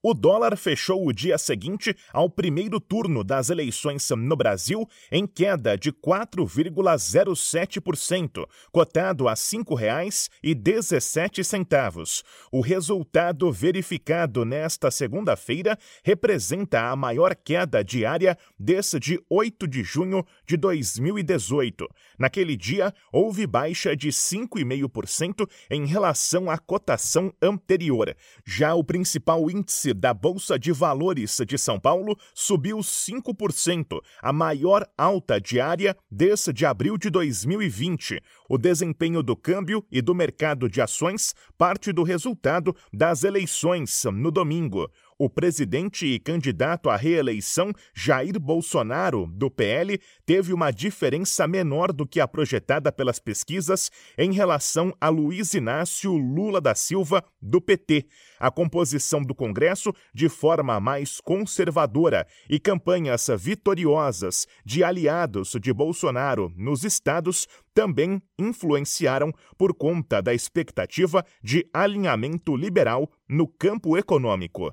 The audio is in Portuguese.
O dólar fechou o dia seguinte ao primeiro turno das eleições no Brasil em queda de 4,07%, cotado a R$ 5,17. O resultado verificado nesta segunda-feira representa a maior queda diária desde 8 de junho de 2018. Naquele dia, houve baixa de 5,5% em relação à cotação anterior. Já o principal índice índice da Bolsa de Valores de São Paulo subiu 5%, a maior alta diária desde abril de 2020. O desempenho do câmbio e do mercado de ações parte do resultado das eleições no domingo o presidente e candidato à reeleição Jair Bolsonaro, do PL, teve uma diferença menor do que a projetada pelas pesquisas em relação a Luiz Inácio Lula da Silva, do PT. A composição do Congresso, de forma mais conservadora, e campanhas vitoriosas de aliados de Bolsonaro nos estados também influenciaram por conta da expectativa de alinhamento liberal no campo econômico.